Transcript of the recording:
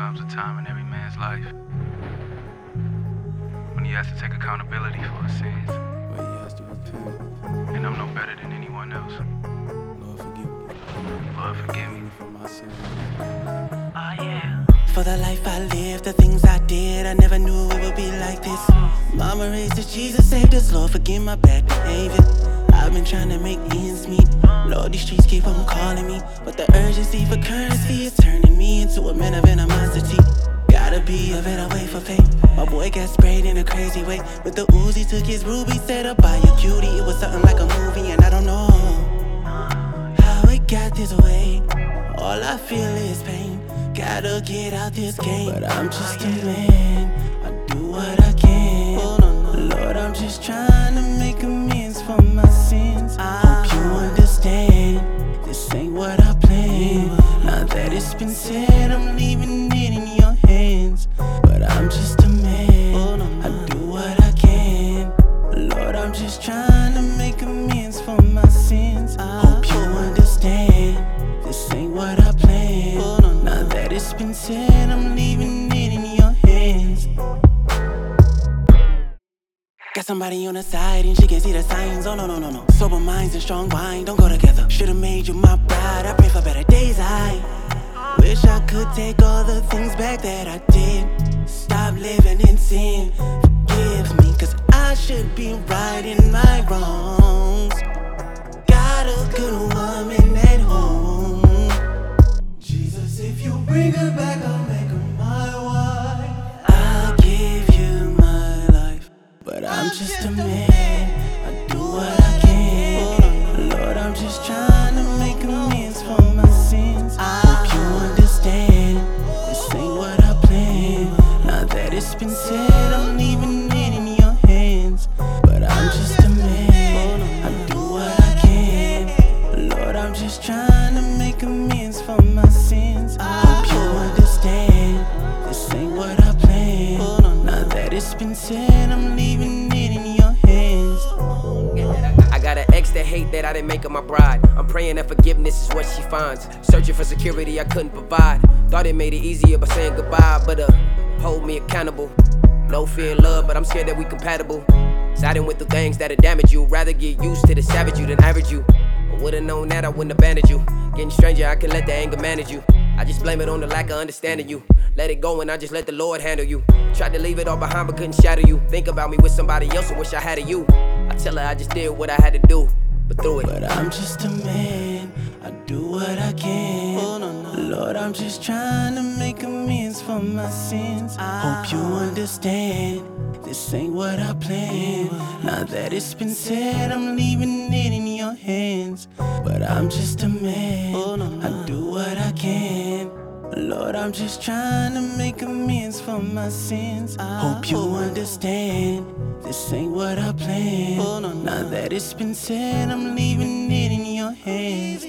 comes a time in every man's life when he has to take accountability for his sins. Where he has to repent. And I'm no better than anyone else. Lord, forgive me. Lord, forgive me. for my sins. Oh, for the life I lived, the things I did, I never knew it would be like this. Mama raised us, Jesus saved us, Lord, forgive my bad behavior. I've been trying to make ends meet. Lord, these streets keep on calling me. But the urgency for currency is turning me into a man of animosity. Gotta be a better way for fame. My boy got sprayed in a crazy way. With the Uzi, took his ruby, set up by a cutie. It was something like a movie, and I don't know how it got this way. All I feel is pain. Gotta get out this game. But I'm just a man. I do what I can. Oh, Lord, I'm just trying what I planned. Now that it's been said, I'm leaving it in your hands. But I'm just Got somebody on the side and she can see the signs. Oh no no no no. Sober minds and strong wine don't go together. Should've made you my bride. I pray for better days. I wish I could take all the things back that I did. Stop living in sin. Forgive me, cause I should be righting I'm just a man. I do what I can. Lord, I'm just trying to make amends for my sins. I hope you understand. This ain't what I planned. Now that it's been said, I'm leaving it in your hands. But I'm just a man. I do what I can. Lord, I'm just trying to make amends for my sins. I hope you understand. This ain't what I planned. Now that it's been said, I'm hate that I didn't make her my bride. I'm praying that forgiveness is what she finds. Searching for security I couldn't provide. Thought it made it easier by saying goodbye, but uh, hold me accountable. No fear and love, but I'm scared that we compatible. Siding with the things that'll damage you. Rather get used to the savage you than average you. I would've known that I wouldn't abandon you. Getting stranger, I can let the anger manage you. I just blame it on the lack of understanding you. Let it go and I just let the Lord handle you. Tried to leave it all behind but couldn't shatter you. Think about me with somebody else and wish I had a you. I tell her I just did what I had to do, but through it. But I'm just a man, I do what I can. Lord, I'm just trying to make amends for my sins. Hope you understand. This ain't what I planned. Now that it's been said, I'm leaving it in your hands. But I'm just a man, I do what I can. Lord, I'm just trying to make amends for my sins. Hope you understand. This ain't what I planned. Now that it's been said, I'm leaving it in your hands.